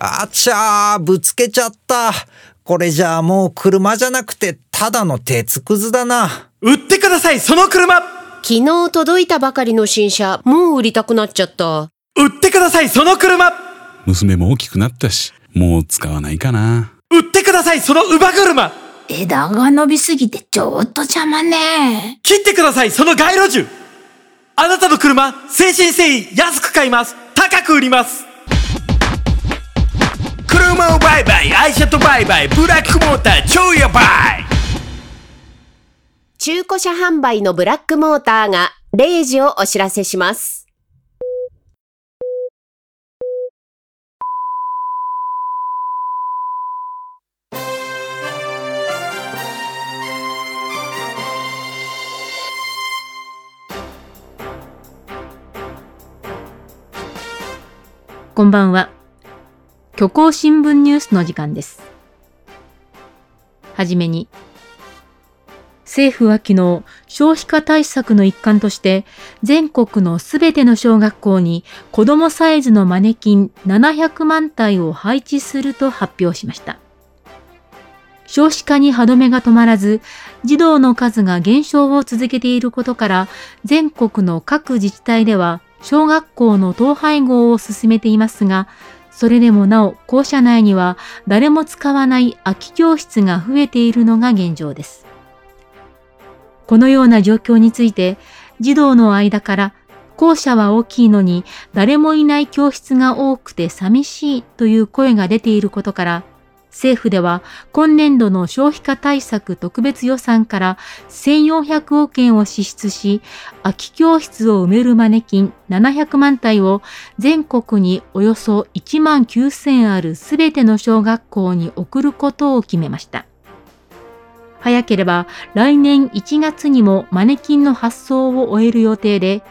あちゃー、ぶつけちゃった。これじゃあもう車じゃなくて、ただの鉄くずだな。売ってください、その車昨日届いたばかりの新車、もう売りたくなっちゃった。売ってください、その車娘も大きくなったし、もう使わないかな。売ってください、その乳母車枝が伸びすぎてちょっと邪魔ね。切ってください、その街路樹あなたの車、誠心誠意安く買います。高く売ります。車を売買、愛車と売買、ブラックモーター超やばい中古車販売のブラックモーターが0時をお知らせします。こんばんは。虚構新聞ニュースの時間です。はじめに、政府は昨日、少子化対策の一環として、全国のすべての小学校に子供サイズのマネキン700万体を配置すると発表しました。少子化に歯止めが止まらず、児童の数が減少を続けていることから、全国の各自治体では小学校の統廃合を進めていますが、それでもなお校舎内には誰も使わない空き教室が増えているのが現状です。このような状況について児童の間から校舎は大きいのに誰もいない教室が多くて寂しいという声が出ていることから政府では今年度の消費化対策特別予算から1400億円を支出し、空き教室を埋めるマネキン700万体を全国におよそ1万9000あるすべての小学校に送ることを決めました。早ければ来年1月にもマネキンの発送を終える予定で、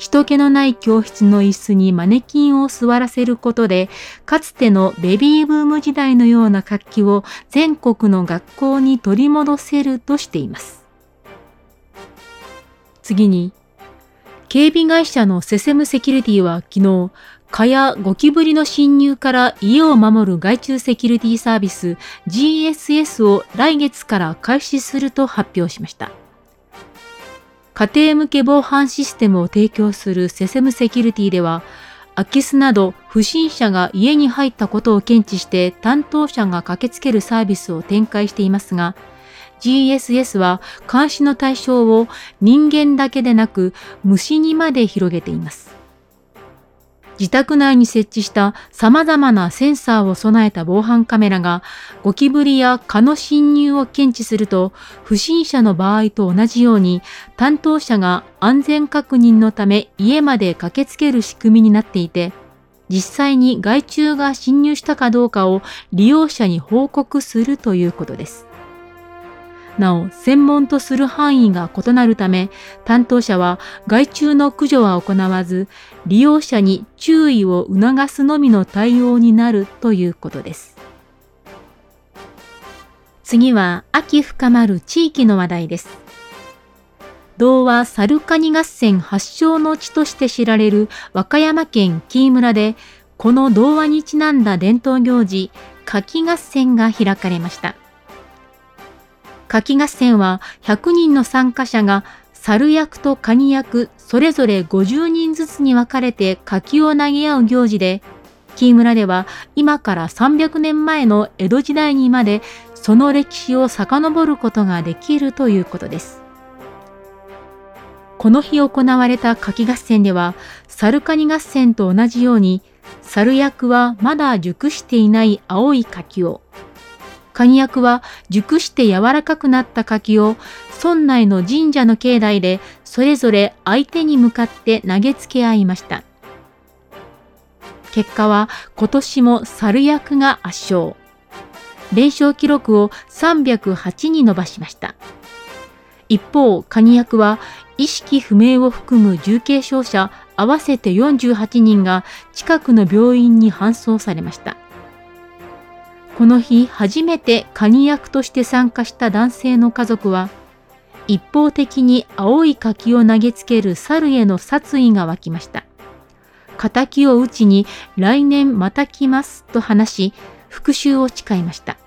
人気のない教室の椅子にマネキンを座らせることで、かつてのベビーブーム時代のような活気を全国の学校に取り戻せるとしています。次に、警備会社のセセムセキュリティは昨日、蚊やゴキブリの侵入から家を守る外注セキュリティサービス GSS を来月から開始すると発表しました。家庭向け防犯システムを提供するセセムセキュリティでは、空き巣など不審者が家に入ったことを検知して担当者が駆けつけるサービスを展開していますが、GSS は監視の対象を人間だけでなく虫にまで広げています。自宅内に設置した様々なセンサーを備えた防犯カメラがゴキブリや蚊の侵入を検知すると不審者の場合と同じように担当者が安全確認のため家まで駆けつける仕組みになっていて実際に害虫が侵入したかどうかを利用者に報告するということです。なお、専門とする範囲が異なるため、担当者は害虫の駆除は行わず、利用者に注意を促すのみの対応になるということです。次は、秋深まる地域の話題です。童話サルカニ合戦発祥の地として知られる和歌山県紀伊村で、この童話にちなんだ伝統行事、柿合戦が開かれました。柿合戦は100人の参加者が猿役とカニ役それぞれ50人ずつに分かれて柿を投げ合う行事で、紀伊村では今から300年前の江戸時代にまでその歴史を遡ることができるということです。この日行われた柿合戦では、猿カニ合戦と同じように、猿役はまだ熟していない青い柿を、カニ役は熟して柔らかくなった柿を村内の神社の境内でそれぞれ相手に向かって投げつけ合いました。結果は今年も猿役が圧勝。連勝記録を308に伸ばしました。一方、カニ役は意識不明を含む重軽傷者合わせて48人が近くの病院に搬送されました。この日初めてカニ役として参加した男性の家族は、一方的に青い柿を投げつける猿への殺意が湧きました。仇を討ちに来年また来ますと話し、復讐を誓いました。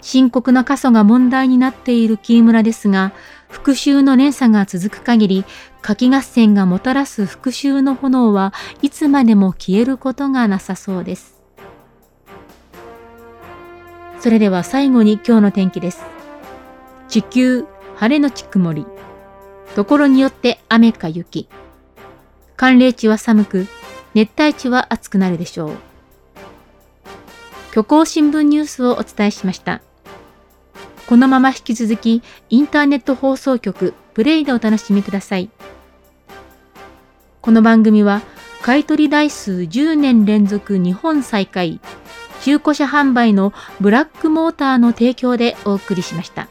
深刻な過疎が問題になっている木村ですが、復讐の連鎖が続く限り、夏季合戦がもたらす復讐の炎はいつまでも消えることがなさそうです。それでは最後に今日の天気です。地球、晴れのち曇り。ところによって雨か雪。寒冷地は寒く、熱帯地は暑くなるでしょう。虚構新聞ニュースをお伝えしました。このまま引き続き、インターネット放送局プレイでお楽しみください。この番組は、買取台数10年連続日本最下位、中古車販売のブラックモーターの提供でお送りしました。